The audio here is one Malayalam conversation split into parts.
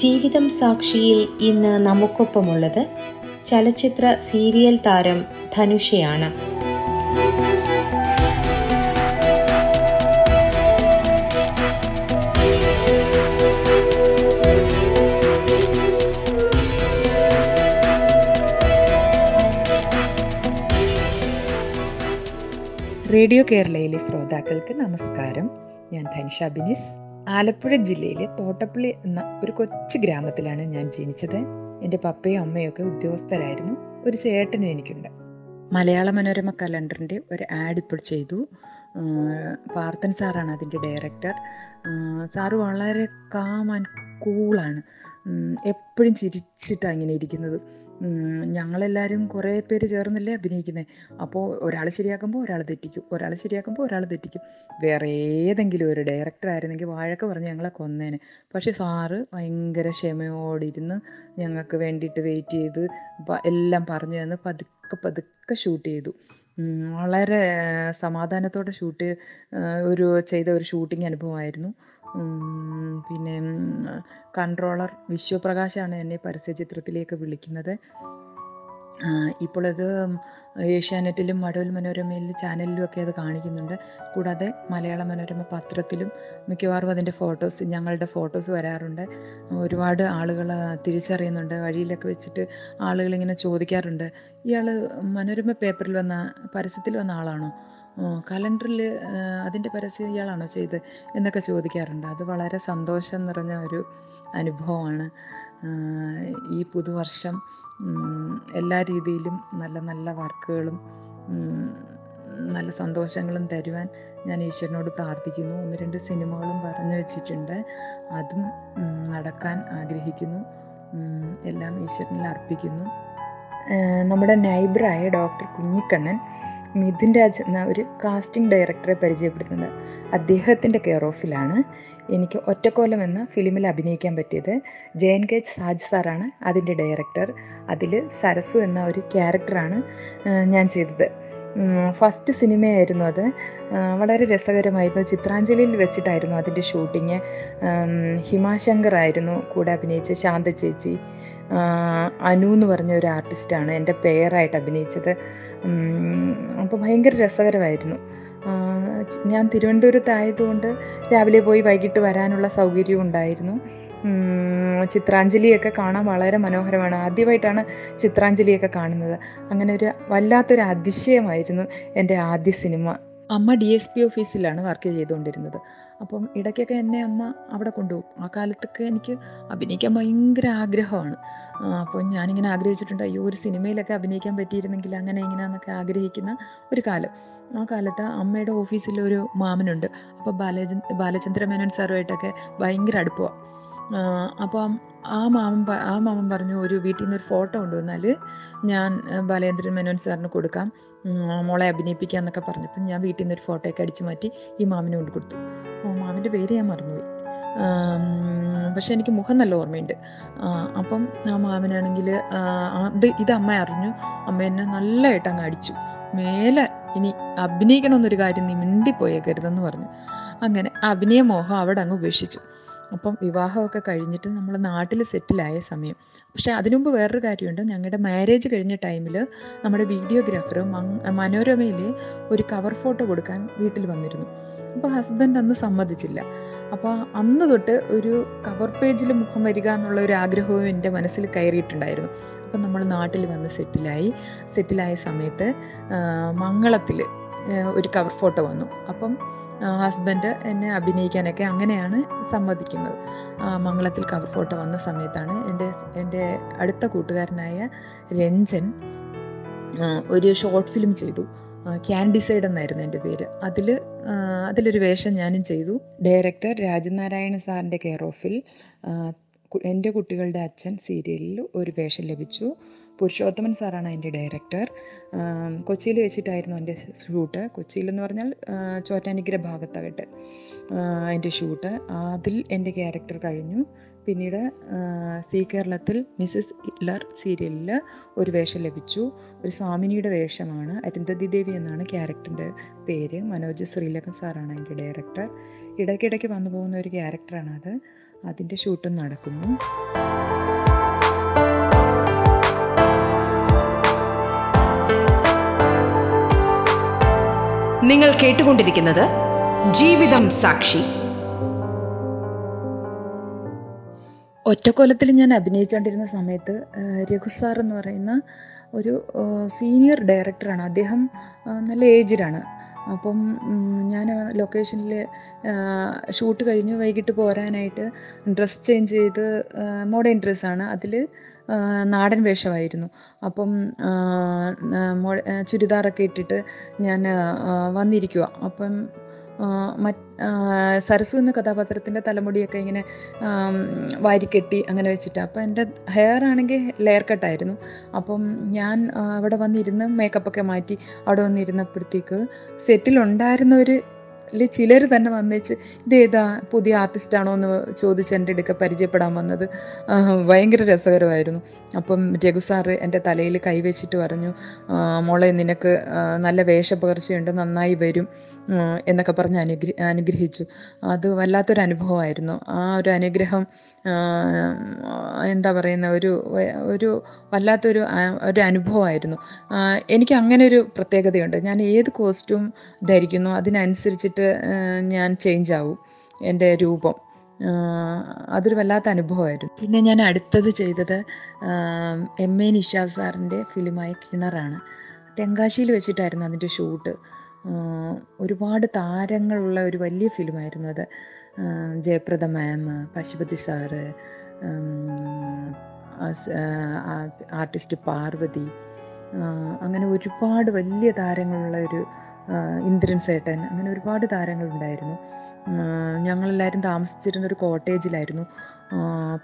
ജീവിതം സാക്ഷിയിൽ ഇന്ന് നമുക്കൊപ്പമുള്ളത് ചലച്ചിത്ര സീരിയൽ താരം ധനുഷയാണ്. റേഡിയോ കേരളയിലെ ശ്രോതാക്കൾക്ക് നമസ്കാരം. ഞാൻ ധനുഷ ബിനിസ് ആലപ്പുഴ ജില്ലയിലെ തോട്ടപ്പള്ളി എന്ന ഒരു കൊച്ചു ഗ്രാമത്തിലാണ് ഞാൻ ജനിച്ചത്. എന്റെ പപ്പയും അമ്മയും ഒക്കെ ഉദ്യോഗസ്ഥരായിരുന്നു. ഒരു ചേട്ടനും എനിക്കുണ്ട്. മലയാള മനോരമ കലണ്ടറിന്റെ ഒരു ആഡ് ഇപ്പോൾ ചെയ്തു. പാർത്ഥൻ സാറാണ് അതിന്റെ ഡയറക്ടർ. സാറ് വളരെ കാം ആൻഡ് കൂളാണ് എപ്പോഴും ചിരിച്ചിട്ടാണ് ഇങ്ങനെ ഇരിക്കുന്നത്. ഞങ്ങളെല്ലാവരും കുറേ പേര് ചേർന്നല്ലേ അഭിനയിക്കുന്നത് അപ്പോൾ ഒരാൾ ശരിയാക്കുമ്പോൾ ഒരാൾ തെറ്റിക്കും. ഒരാൾ ശരിയാക്കുമ്പോൾ ഒരാൾ തെറ്റിക്കും. വേറെ ഏതെങ്കിലും ഒരു ഡയറക്ടർ ആയിരുന്നെങ്കിൽ വാഴക്ക പറഞ്ഞ് ഞങ്ങളെ കൊന്നേനെ. പക്ഷേ സാറ് ഭയങ്കര ക്ഷമയോടിരുന്ന് ഞങ്ങൾക്ക് വേണ്ടിയിട്ട് വെയിറ്റ് ചെയ്ത് എല്ലാം പറഞ്ഞു തന്ന് പതുക്കെ പതുക്കെ പതുക്കെ ഷൂട്ട് ചെയ്തു. വളരെ സമാധാനത്തോടെ ഷൂട്ട് ഒരു ചെയ്ത ഒരു ഷൂട്ടിംഗ് അനുഭവമായിരുന്നു. പിന്നെ കൺട്രോളർ വിശ്വപ്രകാശാണ് എന്നെ പരസ്യചിത്രത്തിലേക്ക് വിളിക്കുന്നത്. അത് ഏഷ്യാനെറ്റിലും മഴവിൽ മനോരമയിലും ചാനലിലും ഒക്കെ അത് കാണിക്കുന്നുണ്ട്. കൂടാതെ മലയാള മനോരമ പത്രത്തിലും മിക്കവാറും അതിന്റെ ഫോട്ടോസ് ഞങ്ങളുടെ ഫോട്ടോസ് വരാറുണ്ട്. ഒരുപാട് ആളുകൾ തിരിച്ചറിയുന്നുണ്ട്. വഴിയിലൊക്കെ വെച്ചിട്ട് ആളുകളിങ്ങനെ ചോദിക്കാറുണ്ട്. ഇയാൾ മനോരമ പേപ്പറിൽ വന്ന പരസ്യത്തിൽ വന്ന ആളാണോ? കലണ്ടറിൽ അതിന്റെ പരസ്യം ഇയാളാണോ ചെയ്ത് എന്നൊക്കെ ചോദിക്കാറുണ്ട്. അത് വളരെ സന്തോഷം നിറഞ്ഞ ഒരു അനുഭവമാണ്. ഈ പുതുവർഷം എല്ലാ രീതിയിലും നല്ല നല്ല വർക്കുകളും നല്ല സന്തോഷങ്ങളും തരുവാൻ ഞാൻ ഈശ്വരനോട് പ്രാർത്ഥിക്കുന്നു. ഒന്ന് രണ്ട് സിനിമകളും പറഞ്ഞു വെച്ചിട്ടുണ്ട്. അതും നടക്കാൻ ആഗ്രഹിക്കുന്നു. എല്ലാം ഈശ്വരനിൽ അർപ്പിക്കുന്നു. നമ്മുടെ നൈബറായ ഡോക്ടർ കുഞ്ഞിക്കണ്ണൻ മിഥുൻ രാജ് എന്ന ഒരു കാസ്റ്റിംഗ് ഡയറക്ടറെ പരിചയപ്പെടുത്തുന്നത്. അദ്ദേഹത്തിന്റെ കെയർ ഓഫിലാണ് എനിക്ക് ഒറ്റക്കോലം എന്ന ഫിലിമിൽ അഭിനയിക്കാൻ പറ്റിയത് ജയൻ കെ സാജ് സാറാണ് അതിന്റെ ഡയറക്ടർ അതിൽ സരസു എന്ന ഒരു ക്യാരക്ടറാണ് ഞാൻ ചെയ്തത്. ഫസ്റ്റ് സിനിമയായിരുന്നു അത്. വളരെ രസകരമായിരുന്നു. ചിത്രാഞ്ജലിയിൽ വെച്ചിട്ടായിരുന്നു അതിന്റെ ഷൂട്ടിങ് ഹിമാശങ്കർ ആയിരുന്നു കൂടെ അഭിനയിച്ച ശാന്ത ചേച്ചി. അനു എന്ന് പറഞ്ഞ ഒരു ആർട്ടിസ്റ്റാണ് എന്റെ പേരായിട്ട് അഭിനയിച്ചത്. അപ്പോൾ ഭയങ്കര രസകരമായിരുന്നു. ഞാൻ തിരുവനന്തപുരത്തായതുകൊണ്ട് രാവിലെ പോയി വൈകിട്ട് വരാനുള്ള സൗകര്യവും ഉണ്ടായിരുന്നു. ചിത്രാഞ്ജലിയൊക്കെ കാണാൻ വളരെ മനോഹരമാണ്. ആദ്യമായിട്ടാണ് ചിത്രാഞ്ജലിയൊക്കെ കാണുന്നത്. അങ്ങനെ ഒരു വല്ലാത്തൊരു അതിശയമായിരുന്നു എന്റെ ആദ്യ സിനിമ. അമ്മ ഡി എസ് പി ഓഫീസിലാണ് വർക്ക് ചെയ്തുകൊണ്ടിരുന്നത്. അപ്പം ഇടയ്ക്കൊക്കെ എന്നെ അമ്മ അവിടെ കൊണ്ടുപോകും. ആ കാലത്തൊക്കെ എനിക്ക് അഭിനയിക്കാൻ ഭയങ്കര ആഗ്രഹമാണ്. അപ്പം അപ്പോൾ ഞാനിങ്ങനെ ആഗ്രഹിച്ചിട്ടുണ്ട് അയ്യോ ഒരു സിനിമയിലൊക്കെ അഭിനയിക്കാൻ പറ്റിയിരുന്നെങ്കിൽ അങ്ങനെ ഇങ്ങനെയെന്നൊക്കെ ആഗ്രഹിക്കുന്ന ഒരു കാലം. ആ കാലത്ത് അമ്മയുടെ ഓഫീസിലൊരു മാമനുണ്ട്. അപ്പോൾ ബാലചന്ദ്ര ബാലചന്ദ്ര മേനോൻ സാറുമായിട്ടൊക്കെ ഭയങ്കര അടുപ്പമാണ് അപ്പം ആ മാമൻ ആ മാമൻ പറഞ്ഞു ഒരു വീട്ടിൽ നിന്ന് ഒരു ഫോട്ടോ കൊണ്ടുവന്നാൽ ഞാൻ ബാലേന്ദ്രൻ മേനോൻ സാറിന് കൊടുക്കാം. മോളെ അഭിനയിപ്പിക്കാം എന്നൊക്കെ പറഞ്ഞപ്പം ഞാൻ വീട്ടിൽ നിന്ന് ഒരു ഫോട്ടോയൊക്കെ അടിച്ചു മാറ്റി ഈ മാമിന് കൊണ്ട് കൊടുത്തു. മാമിന്റെ പേര് ഞാൻ മറന്നുപോയി. പക്ഷെ എനിക്ക് മുഖം നല്ല ഓർമ്മയുണ്ട്. അപ്പം ആ മാമനാണെങ്കിൽ ഇത് ഇത് അമ്മ അറിഞ്ഞു. അമ്മ എന്നെ നല്ലതായിട്ട് അങ്ങ് അടിച്ചു. മേലെ ഇനി അഭിനയിക്കണമെന്നൊരു കാര്യം നീ മിണ്ടിപ്പോയേക്കരുതെന്ന് പറഞ്ഞു. അങ്ങനെ അഭിനയ മോഹം അവിടെ അങ്ങ് ഉപേക്ഷിച്ചു. അപ്പം വിവാഹമൊക്കെ കഴിഞ്ഞിട്ട് നമ്മൾ നാട്ടിൽ സെറ്റിലായ സമയം. പക്ഷേ അതിനുമുമ്പ് വേറൊരു കാര്യമുണ്ട്. ഞങ്ങളുടെ മാരേജ് കഴിഞ്ഞ ടൈമിൽ നമ്മുടെ വീഡിയോഗ്രാഫർ മനോരമയിൽ ഒരു കവർ ഫോട്ടോ കൊടുക്കാൻ വീട്ടിൽ വന്നിരുന്നു. അപ്പോൾ ഹസ്ബൻഡ് അന്ന് സമ്മതിച്ചില്ല. അപ്പോൾ അന്ന് തൊട്ട് ഒരു കവർ പേജിൽ മുഖം വരിക എന്നുള്ള ഒരു ആഗ്രഹവും എന്റെ മനസ്സിൽ കയറിയിട്ടുണ്ടായിരുന്നു. അപ്പം നമ്മൾ നാട്ടിൽ വന്ന് സെറ്റിലായി. സെറ്റിലായ സമയത്ത് മംഗളത്തിൽ ഒരു കവർ ഫോട്ടോ വന്നു. അപ്പം ഹസ്ബൻഡ് എന്നെ അഭിനയിക്കാനൊക്കെ അങ്ങനെയാണ് സമ്മതിക്കുന്നത്. മംഗളത്തിൽ കവർ ഫോട്ടോ വന്ന സമയത്താണ് എന്റെ എന്റെ അടുത്ത കൂട്ടുകാരനായ രഞ്ജൻ ഒരു ഷോർട്ട് ഫിലിം ചെയ്തു. ക്യാൻഡിസൈഡ് എന്നായിരുന്നു എന്റെ പേര്. അതിൽ അതിലൊരു വേഷം ഞാനും ചെയ്തു. ഡയറക്ടർ രാജനാരായണ സാറിന്റെ കെയർ ഓഫിൽ എന്റെ കുട്ടികളുടെ അച്ഛൻ സീരിയലിൽ ഒരു വേഷം ലഭിച്ചു. പുരുഷോത്തമൻ സാറാണ് അതിന്റെ ഡയറക്ടർ. കൊച്ചിയിൽ വെച്ചിട്ടായിരുന്നു എന്റെ ഷൂട്ട്. കൊച്ചിയിലെന്ന് പറഞ്ഞാൽ ചോറ്റാനിക്കര ഭാഗത്തായിട്ട് അതിന്റെ ഷൂട്ട്. അതിൽ എന്റെ ക്യാരക്ടർ കഴിഞ്ഞു. പിന്നീട് സി കേരളത്തിൽ മിസ്സസ് ഹിറ്റ്ലർ സീരിയലിൽ ഒരു വേഷം ലഭിച്ചു. ഒരു സ്വാമിനിയുടെ വേഷമാണ്. അരുന്ധതി ദേവി എന്നാണ് ക്യാരക്ടറിന്റെ പേര്. മനോജ് ശ്രീലകൻ സാറാണ് അതിന്റെ ഡയറക്ടർ. ഇടയ്ക്കിടയ്ക്ക് വന്നു പോകുന്ന ഒരു ക്യാരക്ടറാണ് അത് അതിന്റെ ഷൂട്ടും നടക്കുന്നു. നിങ്ങൾ കേട്ടുകൊണ്ടിരിക്കുന്നത് ജീവിതം സാക്ഷി. ഒറ്റക്കൊലത്തിൽ ഞാൻ അഭിനയിച്ചുകൊണ്ടിരുന്ന സമയത്ത് രഘുസാർ രഘു സാർ എന്ന് പറയുന്ന ഒരു സീനിയർ ഡയറക്ടറാണ് അദ്ദേഹം നല്ല ഏജ്ഡാണ് അപ്പം ഞാൻ ലൊക്കേഷനിൽ ഷൂട്ട് കഴിഞ്ഞ്. വൈകിട്ട് പോരാനായിട്ട് ഡ്രസ് ചേഞ്ച് ചെയ്ത് മോഡേൺ ഡ്രസ്സാണ് അതിൽ നാടൻ വേഷമായിരുന്നു. അപ്പം ചുരിദാറൊക്കെ ഇട്ടിട്ട് ഞാൻ വന്നിരിക്കുക അപ്പം സരസു എന്ന കഥാപാത്രത്തിന്റെ തലമുടിയൊക്കെ ഇങ്ങനെ വാരിക്കെട്ടി അങ്ങനെ വെച്ചിട്ട്. അപ്പോൾ എന്റെ ഹെയർ ആണെങ്കിൽ ലെയർ കട്ടായിരുന്നു അപ്പം ഞാൻ അവിടെ വന്നിരുന്ന് മേക്കപ്പൊക്കെ മാറ്റി അവിടെ വന്നിരുന്നപ്പോഴത്തേക്ക് സെറ്റിലുണ്ടായിരുന്നവർ ചിലർ തന്നെ വന്നേച്ച് ഇതേതാ പുതിയ ആർട്ടിസ്റ്റാണോ എന്ന് ചോദിച്ച് എന്റെ അടുക്ക പരിചയപ്പെടാൻ വന്നത്. ഭയങ്കര രസകരമായിരുന്നു. അപ്പം രഘു സാറ് എന്റെ തലയിൽ കൈവച്ചിട്ട് പറഞ്ഞു മോളെ നിനക്ക് നല്ല വേഷപകർച്ചയുണ്ട് നന്നായി വരും എന്നൊക്കെ പറഞ്ഞ് അനുഗ്രഹി അനുഗ്രഹിച്ചു. അത് വല്ലാത്തൊരു അനുഭവമായിരുന്നു. ആ ഒരു അനുഗ്രഹം എന്താ പറയുന്ന ഒരു ഒരു വല്ലാത്തൊരു ഒരു അനുഭവമായിരുന്നു. എനിക്ക് അങ്ങനെ ഒരു പ്രത്യേകതയുണ്ട്. ഞാൻ ഏത് കോസ്റ്റ്യൂം ധരിക്കുന്നു അതിനനുസരിച്ചിട്ട് ആ, ഞാൻ ചേഞ്ച് ആവും എന്റെ രൂപം. അതൊരു വല്ലാത്ത അനുഭവമായിരുന്നു. പിന്നെ ഞാൻ അടുത്തത് ചെയ്തത് എം എ നിഷാദ് സാറിന്റെ ഫിലിമായ കിണറാണ്. തെങ്കാശിയിൽ വെച്ചിട്ടായിരുന്നു അതിന്റെ ഷൂട്ട് ഒരുപാട് താരങ്ങളുള്ള ഒരു വലിയ ഫിലിമായിരുന്നു അത്. Jayaprada ma'am Pasupathi sir artist Parvathy അങ്ങനെ ഒരുപാട് വലിയ താരങ്ങളുള്ള ഒരു ഇന്ദ്രൻ സേട്ടൻ അങ്ങനെ ഒരുപാട് താരങ്ങളുണ്ടായിരുന്നു. ഞങ്ങളെല്ലാവരും താമസിച്ചിരുന്ന ഒരു കോട്ടേജിലായിരുന്നു.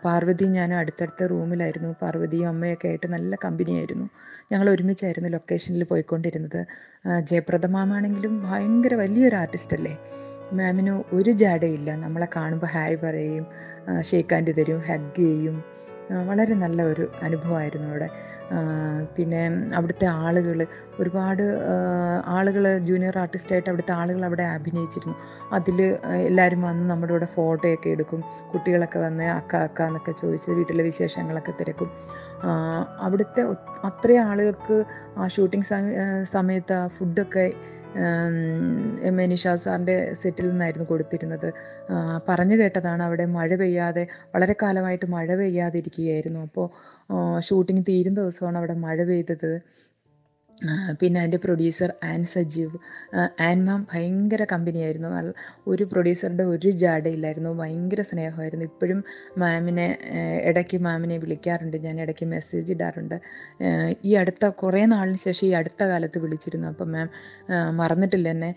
പാർവതി ഞാൻ അടുത്തടുത്ത റൂമിലായിരുന്നു. പാർവതിയും അമ്മയൊക്കെ ആയിട്ട് നല്ല കമ്പനിയായിരുന്നു ഞങ്ങൾ ഒരുമിച്ചായിരുന്നു ലൊക്കേഷനിൽ പോയിക്കൊണ്ടിരുന്നത്. ജയപ്രദ മാമാണെങ്കിലും ഭയങ്കര വലിയൊരു ആർട്ടിസ്റ്റ് അല്ലേ? മാമിന് ഒരു ജാടയില്ല. നമ്മളെ കാണുമ്പോൾ ഹായ് പറയും ഷേക്ക് ഹാൻഡ് തരും ഹഗ് ചെയ്യും. വളരെ നല്ല ഒരു അനുഭവമായിരുന്നു അവിടെ. പിന്നെ അവിടുത്തെ ആളുകൾ ഒരുപാട് ആളുകൾ ജൂനിയർ ആർട്ടിസ്റ്റായിട്ട് അവിടുത്തെ ആളുകൾ അവിടെ അഭിനയിച്ചിരുന്നു. അതിൽ എല്ലാവരും വന്ന് നമ്മുടെ കൂടെ ഫോട്ടോയൊക്കെ എടുക്കും. കുട്ടികളൊക്കെ വന്ന് അക്ക അക്ക എന്നൊക്കെ ചോദിച്ച് വീട്ടിലെ വിശേഷങ്ങളൊക്കെ തിരക്കും. അവിടുത്തെ അത്രയും ആളുകൾക്ക് ആ ഷൂട്ടിംഗ് സമയത്ത് ആ ഫുഡൊക്കെ എം എ നിഷാദ് സാറിന്റെ സെറ്റിൽ നിന്നായിരുന്നു കൊടുത്തിരുന്നത്. പറഞ്ഞു കേട്ടതാണ് അവിടെ മഴ പെയ്യാതെ വളരെ കാലമായിട്ട് മഴ പെയ്യാതെ ഇരിക്കുകയായിരുന്നു അപ്പോൾ ഷൂട്ടിംഗ് തീരുന്ന ദിവസമാണ് അവിടെ മഴ പെയ്തത്. പിന്നെ അതിന്റെ producer an Sajeev. An ma'am ഭയങ്കര കമ്പനിയായിരുന്നു ഒരു പ്രൊഡ്യൂസറുടെ ഒരു ജാടയില്ലായിരുന്നു ഭയങ്കര സ്നേഹമായിരുന്നു. ഇപ്പോഴും മാമിനെ ഇടയ്ക്ക് മാമിനെ വിളിക്കാറുണ്ട്. ഞാൻ ഇടയ്ക്ക് മെസ്സേജ് ഇടാറുണ്ട്. ഈ അടുത്ത കുറേ നാളിന് ശേഷം ഈ അടുത്ത കാലത്ത് വിളിച്ചിരുന്നു. അപ്പം മാം മറന്നിട്ടില്ല എന്നെ.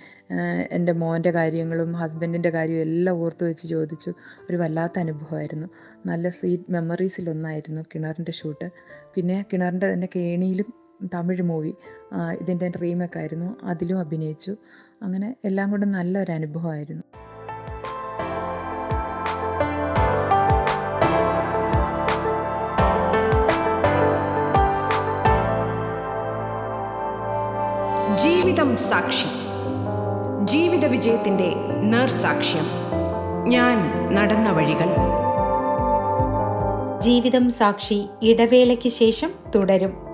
എന്റെ മോന്റെ കാര്യങ്ങളും ഹസ്ബൻഡിന്റെ കാര്യവും എല്ലാം ഓർത്ത് വെച്ച് ചോദിച്ചു. ഒരു വല്ലാത്ത അനുഭവമായിരുന്നു. നല്ല സ്വീറ്റ് മെമ്മറീസിലൊന്നായിരുന്നു കിണറിന്റെ ഷൂട്ട് പിന്നെ കിണറിന്റെ തന്നെ കേണിയിലും തമിഴ് മൂവി. ഇതിന്റെ റീമേക്ക് ആയിരുന്നു. അതിലും അഭിനയിച്ചു. അങ്ങനെ എല്ലാം കൊണ്ടും നല്ലൊരു അനുഭവമായിരുന്നു. ജീവിതം സാക്ഷി. ജീവിത വിജയത്തിന്റെ നേർസാക്ഷ്യം ഞാൻ നടന്ന വഴികൾ. ജീവിതം സാക്ഷി ഇടവേളയ്ക്ക് ശേഷം തുടരും.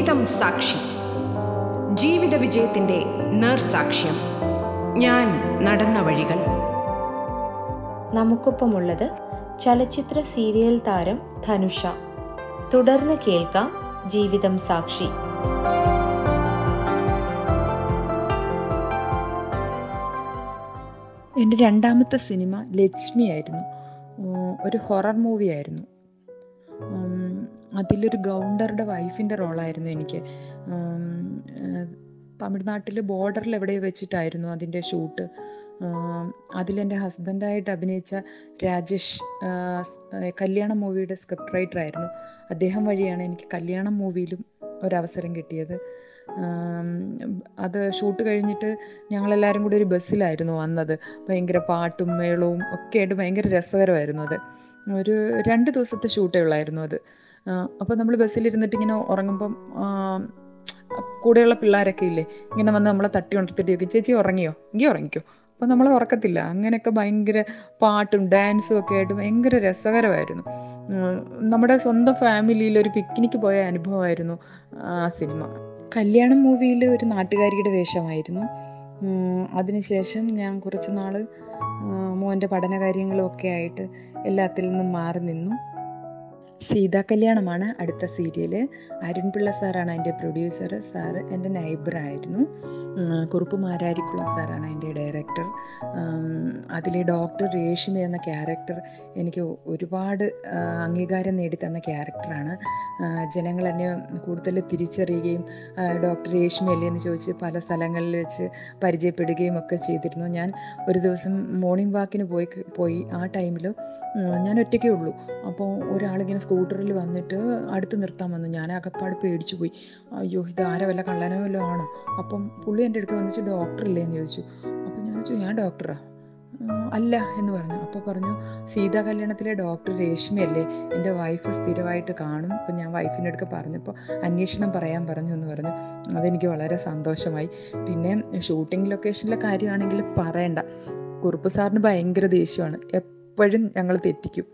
ജീവിതം സാക്ഷി. ജീവിത വിജയത്തിന്റെ നേർസാക്ഷ്യം. ഞാൻ നടന്ന വഴികൾ. നമുക്കൊപ്പമുള്ളത് ചലച്ചിത്ര സീരിയൽ താരം ധനുഷ. തുടർന്ന് കേൾക്കാം ജീവിതം സാക്ഷി. എന്റെ രണ്ടാമത്തെ സിനിമ ലക്ഷ്മിയായിരുന്നു. ഒരു ഹൊറർ മൂവിയായിരുന്നു. അതിലൊരു ഗൗണ്ടറുടെ വൈഫിന്റെ റോളായിരുന്നു എനിക്ക്. തമിഴ്നാട്ടിൽ ബോർഡറിൽ എവിടെയോ വെച്ചിട്ടായിരുന്നു അതിന്റെ ഷൂട്ട്. അതിലെന്റെ ഹസ്ബൻഡായിട്ട് അഭിനയിച്ച രാജേഷ് കല്യാണം മൂവിയുടെ സ്ക്രിപ്റ്റ് റൈറ്റർ ആയിരുന്നു. അദ്ദേഹം വഴിയാണ് എനിക്ക് കല്യാണം മൂവിയിലും ഒരവസരം കിട്ടിയത്. അത് ഷൂട്ട് കഴിഞ്ഞിട്ട് ഞങ്ങളെല്ലാവരും കൂടി ഒരു ബസ്സിലായിരുന്നു വന്നത്. ഭയങ്കര പാട്ടും മേളവും ഒക്കെ ആയിട്ട് ഭയങ്കര രസകരമായിരുന്നു അത്. ഒരു രണ്ട് ദിവസത്തെ ഷൂട്ടേ ഉള്ളായിരുന്നു അത്. അപ്പോൾ നമ്മൾ ബസ്സിലിരുന്നിട്ട് ഇങ്ങനെ ഉറങ്ങുമ്പം കൂടെയുള്ള പിള്ളേരൊക്കെ ഇല്ലേ ഇങ്ങനെ വന്ന് നമ്മളെ തട്ടി ഉണർത്തിട്ട് ചോദിക്കും ചേച്ചി ഉറങ്ങിയോ? എങ്കിൽ ഉറങ്ങിക്കോ. അപ്പോൾ നമ്മൾ ഉറക്കത്തില്ല. അങ്ങനെയൊക്കെ ഭയങ്കര പാട്ടും ഡാൻസും ഒക്കെ ആയിട്ട് ഭയങ്കര രസകരമായിരുന്നു. നമ്മുടെ സ്വന്തം ഫാമിലിയിൽ ഒരു പിക്നിക്ക് പോയ അനുഭവമായിരുന്നു ആ സിനിമ. കല്യാണം മൂവിയിൽ ഒരു നാട്ടുകാരിയുടെ വേഷമായിരുന്നു. അതിനുശേഷം ഞാൻ കുറച്ച് നാൾ മോന്റെ പഠന കാര്യങ്ങളും ഒക്കെ ആയിട്ട് എല്ലാത്തിൽ നിന്നും മാറി നിന്നു. സീതാ കല്യാണമാണ് അടുത്ത സീരിയൽ. അരുൺപിള്ള സാറാണ് അതിന്റെ പ്രൊഡ്യൂസർ സാറ് എന്റെ നൈബറായിരുന്നു കുറുപ്പ് മാരാരിക്കുളം സാറാണ് അതിന്റെ ഡയറക്ടർ അതിലെ ഡോക്ടർ രേഷ്മ എന്ന ക്യാരക്ടർ എനിക്ക് ഒരുപാട് അംഗീകാരം നേടിത്തന്ന ക്യാരക്ടറാണ് ജനങ്ങൾ എന്നെ കൂടുതൽ തിരിച്ചറിയുകയും ഡോക്ടർ ഡോക്ടർ രേഷ്മയല്ലേ എന്ന് ചോദിച്ച് പല സ്ഥലങ്ങളിൽ വെച്ച് പരിചയപ്പെടുകയും ഒക്കെ ചെയ്തിരുന്നു. ഞാൻ ഒരു ദിവസം മോർണിംഗ് വാക്കിന് പോയി പോയി ആ ടൈമിൽ ഞാൻ ഒറ്റയ്ക്കേ ഉള്ളൂ. അപ്പോൾ ഒരാളിങ്ങനെ സ്കൂട്ടറിൽ വന്നിട്ട് അടുത്ത് നിർത്താൻ വന്നു. ഞാൻ അകപ്പാട് പേടിച്ചു പോയി. അയ്യോ ഇത് ആരെ വല്ല കള്ളനോ വല്ലതും ആണോ? അപ്പം പുള്ളി എന്റെ അടുത്ത് വന്നിട്ട് ഡോക്ടർ ഇല്ലേ? എന്ന് ചോദിച്ചു. അപ്പം ഞാൻ ചോദിച്ചു ഞാൻ ഡോക്ടറാ. അല്ല എന്ന് പറഞ്ഞു. അപ്പോൾ പറഞ്ഞു സീതാ കല്യാണത്തിലെ ഡോക്ടർ രേഷ്മയല്ലേ? എന്റെ വൈഫ് സ്ഥിരമായിട്ട് കാണും. അപ്പം ഞാൻ വൈഫിന്റെ അടുക്ക പറഞ്ഞപ്പോൾ അന്വേഷണം പറയാൻ പറഞ്ഞു എന്ന് പറഞ്ഞു. അതെനിക്ക് വളരെ സന്തോഷമായി. പിന്നെ ഷൂട്ടിംഗ് ലൊക്കേഷനിലെ കാര്യമാണെങ്കിൽ പറയണ്ട. കുറുപ്പ് സാറിന് ഭയങ്കര ദേഷ്യമാണ്. എപ്പോഴും ഞങ്ങൾ തെറ്റിക്കും.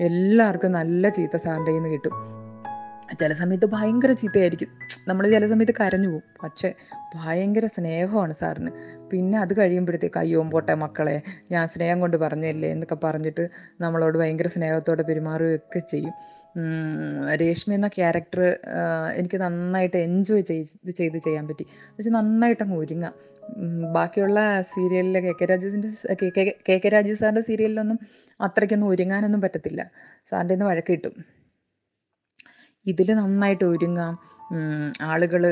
എല്ലാവർക്കും നല്ല ചീത്ത സാറിന്റെ കയ്യിൽ നിന്ന് കിട്ടും. ചില സമയത്ത് ഭയങ്കര ചീത്തയായിരിക്കും. നമ്മൾ ചില സമയത്ത് കരഞ്ഞു പോകും. പക്ഷേ ഭയങ്കര സ്നേഹമാണ് സാറിന്. പിന്നെ അത് കഴിയുമ്പോഴത്തേക്ക് അയ്യോ പോട്ടെ മക്കളെ ഞാൻ സ്നേഹം കൊണ്ട് പറഞ്ഞല്ലേ? എന്നൊക്കെ പറഞ്ഞിട്ട് നമ്മളോട് ഭയങ്കര സ്നേഹത്തോടെ പെരുമാറുകയൊക്കെ ചെയ്യും. രേഷ്മി എന്ന ക്യാരക്ടർ എനിക്ക് നന്നായിട്ട് എൻജോയ് ചെയ്ത് ചെയ്ത് ചെയ്യാൻ പറ്റി. പക്ഷെ നന്നായിട്ട് അങ്ങ് ഒരുങ്ങാം ബാക്കിയുള്ള സീരിയലിലെ കെ കെ രാജേഷിന്റെ കെ കെ രാജീവ് സാറിന്റെ സീരിയലിലൊന്നും അത്രയ്ക്കൊന്നും ഒരുങ്ങാനൊന്നും പറ്റത്തില്ല. സാറിന്റെ നിന്ന് വഴക്ക് ഇതിൽ നന്നായിട്ട് ഒരുങ്ങാം. ആളുകൾ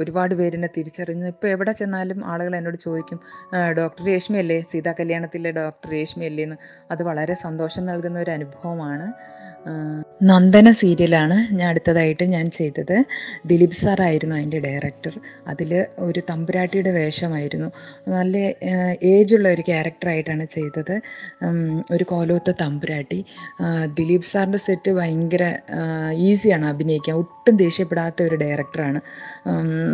ഒരുപാട് പേരെന്നെ തിരിച്ചറിഞ്ഞ് ഇപ്പോൾ എവിടെ ചെന്നാലും ആളുകൾ എന്നോട് ചോദിക്കും ഡോക്ടർ രേഷ്മയല്ലേ? സീതാ കല്യാണത്തിലെ ഡോക്ടർ രേഷ്മയല്ലേ എന്ന് അത് വളരെ സന്തോഷം നൽകുന്ന ഒരു അനുഭവമാണ്. നന്ദന സീരിയലാണ് ഞാൻ അടുത്തതായിട്ട് ഞാൻ ചെയ്തത്. ദിലീപ് സാറായിരുന്നു അതിന്റെ ഡയറക്ടർ. അതിൽ ഒരു തമ്പുരാട്ടിയുടെ വേഷമായിരുന്നു. നല്ല ഏജുള്ള ഒരു ക്യാരക്ടറായിട്ടാണ് ചെയ്തത്. ഒരു കോലോത്ത തമ്പുരാട്ടി. ദിലീപ് സാറിന്റെ സെറ്റ് ഭയങ്കര ഈസിയാണ് അഭിനയിക്കാൻ. ഒട്ടും ദേഷ്യപ്പെടാത്ത ഒരു ഡയറക്ടറാണ്.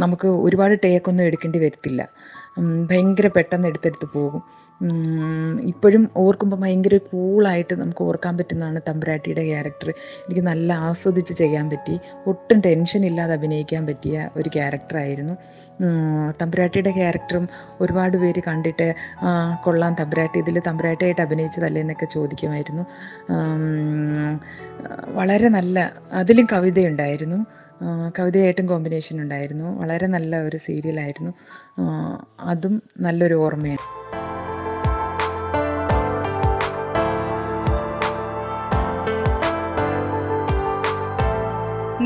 നമുക്ക് ഒരുപാട് ടേക്കൊന്നും എടുക്കേണ്ടി വരത്തില്ല. ഭയങ്കര പെട്ടെന്ന് എടുത്തെടുത്ത് പോകും. ഇപ്പോഴും ഓർക്കുമ്പോൾ ഭയങ്കര കൂളായിട്ട് നമുക്ക് ഓർക്കാൻ പറ്റുന്നതാണ് തമ്പുരാട്ടിയുടെ ക്യാരക്ടർ എനിക്ക് നല്ല ആസ്വദിച്ച് ചെയ്യാൻ പറ്റി. ഒട്ടും ടെൻഷൻ ഇല്ലാതെ അഭിനയിക്കാൻ പറ്റിയ ഒരു ക്യാരക്ടറായിരുന്നു തമ്പുരാട്ടിയുടെ ക്യാരക്ടറും ഒരുപാട് പേര് കണ്ടിട്ട് "ആ, കൊള്ളാം തമ്പുരാട്ടി ഇതിൽ തമ്പുരാട്ടിയായിട്ട് അഭിനയിച്ചതല്ലേ എന്നൊക്കെ ചോദിക്കുമായിരുന്നു. വളരെ നല്ല അതിലും കവിതയുണ്ടായിരുന്നു. കവിതയായിട്ടും കോമ്പിനേഷൻ ഉണ്ടായിരുന്നു. വളരെ നല്ല ഒരു സീരിയലായിരുന്നു അതും നല്ലൊരു ഓർമ്മയാണ്.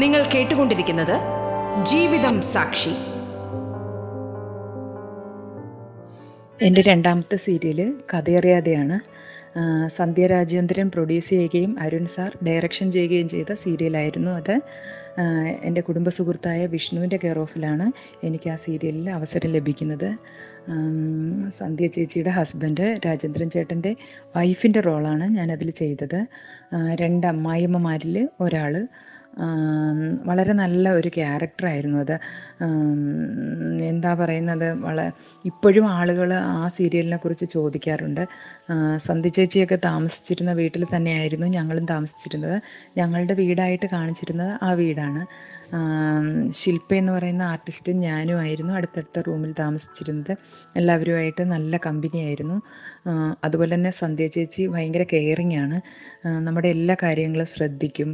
നിങ്ങൾ കേട്ടുകൊണ്ടിരിക്കുന്നത് ജീവിതം സാക്ഷി. എന്റെ രണ്ടാമത്തെ സീരിയൽ കഥയറിയാതെയാണ്. സന്ധ്യ രാജേന്ദ്രൻ പ്രൊഡ്യൂസ് ചെയ്യുകയും അരുൺ സാർ ഡയറക്ഷൻ ചെയ്യുകയും ചെയ്ത സീരിയലായിരുന്നു അത്. എന്റെ കുടുംബ സുഹൃത്തായ വിഷ്ണുവിന്റെ കെയർ ഓഫിലാണ് എനിക്ക് ആ സീരിയലിൽ അവസരം ലഭിക്കുന്നത്. സന്ധ്യ ചേച്ചിയുടെ ഹസ്ബൻഡ് രാജേന്ദ്രൻ ചേട്ടന്റെ വൈഫിന്റെ റോളാണ് ഞാനതിൽ ചെയ്തത്. രണ്ട് അമ്മായിയമ്മമാരിൽ ഒരാൾ വളരെ നല്ല ഒരു ക്യാരക്ടറായിരുന്നു അത്. എന്താ പറയുന്നത്? വള ഇപ്പോഴും ആളുകൾ ആ സീരിയലിനെ കുറിച്ച് ചോദിക്കാറുണ്ട്. സന്ധ്യ സന്ധി ചേച്ചിയൊക്കെ താമസിച്ചിരുന്ന വീട്ടിൽ തന്നെയായിരുന്നു ഞങ്ങളും താമസിച്ചിരുന്നത്. ഞങ്ങളുടെ വീടായിട്ട് കാണിച്ചിരുന്നത് ആ വീടാണ്. ശില്പ എന്ന് പറയുന്ന ആർട്ടിസ്റ്റും ഞാനും ആയിരുന്നു അടുത്തടുത്ത റൂമിൽ താമസിച്ചിരുന്നത്. എല്ലാവരുമായിട്ട് നല്ല കമ്പനിയായിരുന്നു അതുപോലെ തന്നെ സന്ധ്യ ചേച്ചി ഭയങ്കര കെയറിങ് ആണ്. നമ്മുടെ എല്ലാ കാര്യങ്ങളും ശ്രദ്ധിക്കും.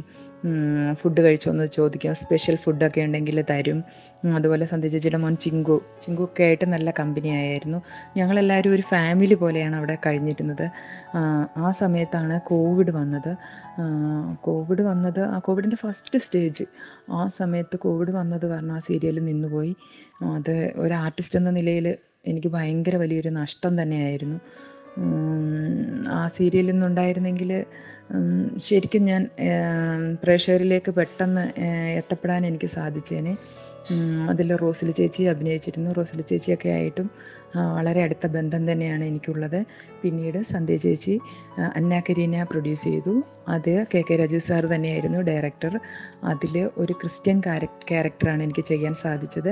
ഫുഡ് ഫുഡ് കഴിച്ചോ എന്ന് ചോദിക്കും. സ്പെഷ്യൽ ഫുഡൊക്കെ ഉണ്ടെങ്കിൽ തരും. അതുപോലെ സന്ധ്യ ചേച്ചിയുടെ മോൻ ചിങ്കു. ചിങ്കു ഒക്കെ ആയിട്ട് നല്ല കമ്പനി ആയിരുന്നു. ഞങ്ങളെല്ലാവരും ഒരു ഫാമിലി പോലെയാണ് അവിടെ കഴിഞ്ഞിരുന്നത്. ആ, സമയത്താണ് കോവിഡ് വന്നത്. കോവിഡ് വന്നത് ആ കോവിഡിന്റെ ഫസ്റ്റ് സ്റ്റേജ് ആ സമയത്ത് കോവിഡ് വന്നത് കാരണം ആ സീരിയൽ നിന്നുപോയി. അത് ഒരു ആർട്ടിസ്റ്റ് എന്ന നിലയിൽ എനിക്ക് ഭയങ്കര വലിയൊരു നഷ്ടം തന്നെയായിരുന്നു. ആ സീരിയലിൽ നിന്നുണ്ടായിരുന്നെങ്കിൽ ശരിക്കും ഞാൻ പ്രേക്ഷകരിലേക്ക് പെട്ടെന്ന് എത്തപ്പെടാൻ എനിക്ക് സാധിച്ചേനെ. അതിൽ റോസിലി ചേച്ചി അഭിനയിച്ചിരുന്നു. റോസിലി ചേച്ചിയൊക്കെ ആയിട്ടും വളരെ അടുത്ത ബന്ധം തന്നെയാണ് എനിക്കുള്ളത്. പിന്നീട് സന്ധ്യ ചേച്ചി അന്ന കരീന പ്രൊഡ്യൂസ് ചെയ്തു. അത് കെ കെ രാജു സാർ തന്നെയായിരുന്നു ഡയറക്ടർ അതിൽ ഒരു ക്രിസ്ത്യൻ ക്യാരക്ടറാണ് എനിക്ക് ചെയ്യാൻ സാധിച്ചത്.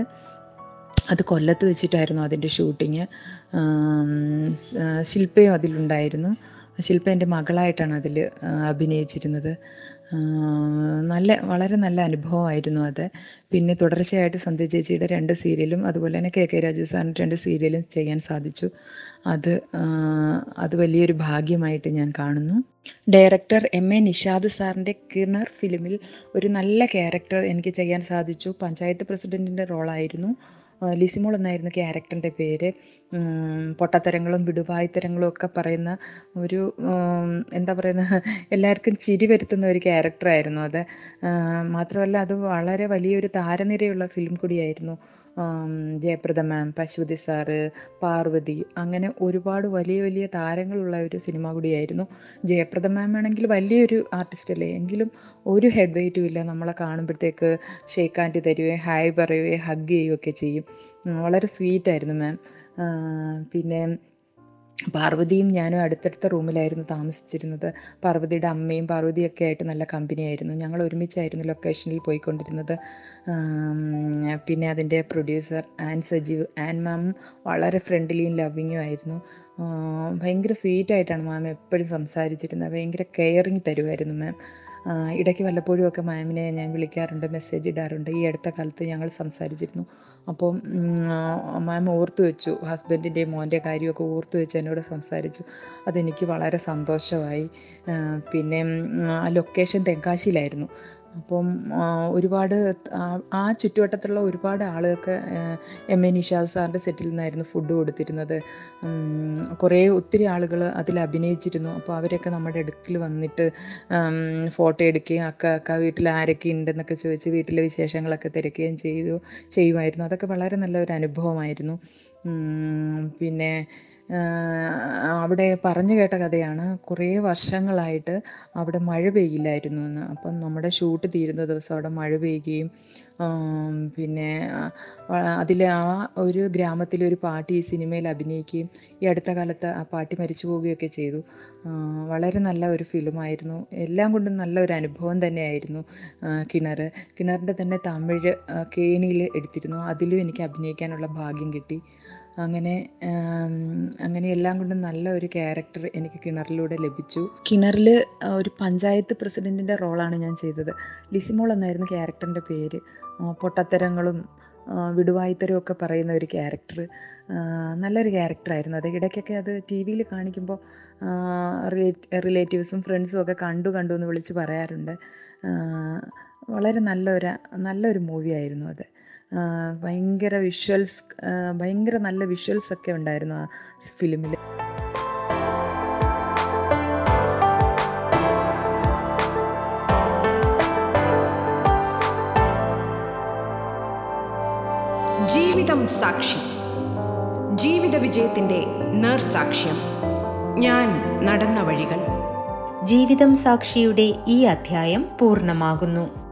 അത് കൊല്ലത്ത് വെച്ചിട്ടായിരുന്നു അതിന്റെ ഷൂട്ടിങ്. ശില്പയും അതിലുണ്ടായിരുന്നു. ശില്പ എന്റെ മകളായിട്ടാണ് അതിൽ അഭിനയിച്ചിരുന്നത്. നല്ല വളരെ നല്ല അനുഭവമായിരുന്നു അത്. പിന്നെ തുടർച്ചയായിട്ട് സന്ധ്യ ചേച്ചിയുടെ രണ്ട് സീരിയലും അതുപോലെ തന്നെ കെ കെ രാജു സാറിന്റെ രണ്ട് സീരിയലും ചെയ്യാൻ സാധിച്ചു. അത് അത് വലിയൊരു ഭാഗ്യമായിട്ട് ഞാൻ കാണുന്നു. ഡയറക്ടർ എം എ നിഷാദ് സാറിന്റെ കിണർ ഫിലിമിൽ ഒരു നല്ല ക്യാരക്ടർ എനിക്ക് ചെയ്യാൻ സാധിച്ചു. പഞ്ചായത്ത് പ്രസിഡന്റിന്റെ റോളായിരുന്നു. ലിസിമോൾ എന്നായിരുന്നു ക്യാരക്ടറിന്റെ പേര്. പൊട്ടത്തരങ്ങളും വിടുവായിത്തരങ്ങളും ഒക്കെ പറയുന്ന ഒരു എന്താ പറയുന്ന എല്ലാവർക്കും ചിരി വരുത്തുന്ന ഒരു ക്യാരക്ടറായിരുന്നു അത്. മാത്രമല്ല അത് വളരെ വലിയൊരു താരനിരയുള്ള ഫിലിം കൂടിയായിരുന്നു. ജയപ്രദ മാം പശുപതി സാറ് പാർവതി അങ്ങനെ ഒരുപാട് വലിയ വലിയ താരങ്ങളുള്ള ഒരു സിനിമ കൂടിയായിരുന്നു. ജയപ്രദ മാം ആണെങ്കിൽ വലിയൊരു ആർട്ടിസ്റ്റ് അല്ലേ? എങ്കിലും ഒരു ഹെഡ് വെയിറ്റും ഇല്ല. നമ്മളെ കാണുമ്പോഴത്തേക്ക് ഷേക്ക് ഹാൻഡ് തരുകയും ഹായ് പറയുകയും ഹഗ് ചെയ്യുകയൊക്കെ ചെയ്യും. വളരെ സ്വീറ്റ് ആയിരുന്നു മാം പിന്നെ പാർവതിയും ഞാനും അടുത്തടുത്ത റൂമിലായിരുന്നു താമസിച്ചിരുന്നത്. പാർവതിയുടെ അമ്മയും പാർവതിയൊക്കെ ആയിട്ട് നല്ല കമ്പനിയായിരുന്നു ഞങ്ങൾ ഒരുമിച്ചായിരുന്നു ലൊക്കേഷനിൽ പോയിക്കൊണ്ടിരുന്നത്. പിന്നെ അതിന്റെ producer an Sajeev an ma'am വളരെ ഫ്രണ്ട്ലിയും ലവിങ്ങും ആയിരുന്നു. ഭയങ്കര സ്വീറ്റായിട്ടാണ് മാം എപ്പോഴും സംസാരിച്ചിരുന്നത്. ഭയങ്കര കെയറിങ് തരുമായിരുന്നു മാം ഇടയ്ക്ക് വല്ലപ്പോഴും ഒക്കെ മാമിനെ ഞാൻ വിളിക്കാറുണ്ട് മെസ്സേജ് ഇടാറുണ്ട്. ഈ അടുത്ത കാലത്ത് ഞങ്ങൾ സംസാരിച്ചിരുന്നു. അപ്പോൾ മാം ഓർത്തു വെച്ചു ഹസ്ബൻഡിന്റെയും മോന്റെ കാര്യമൊക്കെ ഓർത്തു വെച്ച് എന്നോട് സംസാരിച്ചു. അതെനിക്ക് വളരെ സന്തോഷമായി. പിന്നെ ലൊക്കേഷൻ തെങ്കാശിയിലായിരുന്നു. അപ്പം ഒരുപാട് ആ- ചുറ്റുവട്ടത്തുള്ള ഒരുപാട് ആളുകൾക്ക് എം എ നിഷാദ് സാറിന്റെ സെറ്റിൽ നിന്നായിരുന്നു ഫുഡ് കൊടുത്തിരുന്നത്. കുറേ ഒത്തിരി ആളുകൾ അതിൽ അഭിനയിച്ചിരുന്നു. അപ്പോൾ അവരൊക്കെ നമ്മുടെ അടുക്കിൽ വന്നിട്ട് ഫോട്ടോ എടുക്കുകയും അക്ക അക്ക വീട്ടിൽ ആരൊക്കെ ഉണ്ടെന്നൊക്കെ ചോദിച്ച് വീട്ടിലെ വിശേഷങ്ങളൊക്കെ തിരക്കുകയും ചെയ്തു ചെയ്യുമായിരുന്നു. അതൊക്കെ വളരെ നല്ലൊരു അനുഭവമായിരുന്നു. പിന്നെ അവിടെ പറഞ്ഞു കേട്ട കഥയാണ് കുറേ വർഷങ്ങളായിട്ട് അവിടെ മഴ പെയ്യില്ലായിരുന്നു എന്ന്. അപ്പം നമ്മുടെ ഷൂട്ട് തീരുന്ന ദിവസം അവിടെ മഴ പെയ്യുകയും പിന്നെ അതിൽ ആ ഒരു ഗ്രാമത്തിലെ ഒരു പാട്ടി ഈ സിനിമയിൽ അഭിനയിക്കുകയും ഈ അടുത്ത കാലത്ത് ആ പാട്ടി മരിച്ചു പോവുകയൊക്കെ ചെയ്തു. വളരെ നല്ല ഒരു ഫിലിമായിരുന്നു എല്ലാം കൊണ്ടും നല്ല ഒരു അനുഭവം തന്നെയായിരുന്നു കിണർ. കിണറിന്റെ തന്നെ തമിഴ് കേണിയിൽ എടുത്തിരുന്നു. അതിലും എനിക്ക് അഭിനയിക്കാനുള്ള ഭാഗ്യം കിട്ടി. അങ്ങനെ അങ്ങനെ എല്ലാം കൊണ്ടും നല്ല ഒരു ക്യാരക്ടർ എനിക്ക് കിണറിലൂടെ ലഭിച്ചു. കിണറിൽ ഒരു പഞ്ചായത്ത് പ്രസിഡന്റിന്റെ റോളാണ് ഞാൻ ചെയ്തത്. ലിസിമോൾ എന്നായിരുന്നു ക്യാരക്ടറിന്റെ പേര്. പൊട്ടത്തരങ്ങളും വിടുവായിത്തരം ഒക്കെ പറയുന്ന ഒരു ക്യാരക്ടർ നല്ലൊരു ക്യാരക്ടറായിരുന്നു അത്. ഇടയ്ക്കൊക്കെ അത് ടി വിയിൽ കാണിക്കുമ്പോൾ റിലേറ്റീവ്സും ഫ്രണ്ട്സും ഒക്കെ കണ്ടു കണ്ടു എന്ന് വിളിച്ച് പറയാറുണ്ട്. വളരെ നല്ലൊരു നല്ലൊരു മൂവി ആയിരുന്നു അത്. ഭയങ്കര വിഷ്വൽസ് ഭയങ്കര നല്ല വിഷ്വൽസ് ഒക്കെ ഉണ്ടായിരുന്നു ആ ഫിലിമിൽ ജീവിതം സാക്ഷി. ജീവിത വിജയത്തിന്റെ നേർസാക്ഷ്യം ഞാൻ നടന്ന വഴികൾ. ജീവിതം സാക്ഷിയുടെ ഈ അധ്യായം പൂർണമാകുന്നു.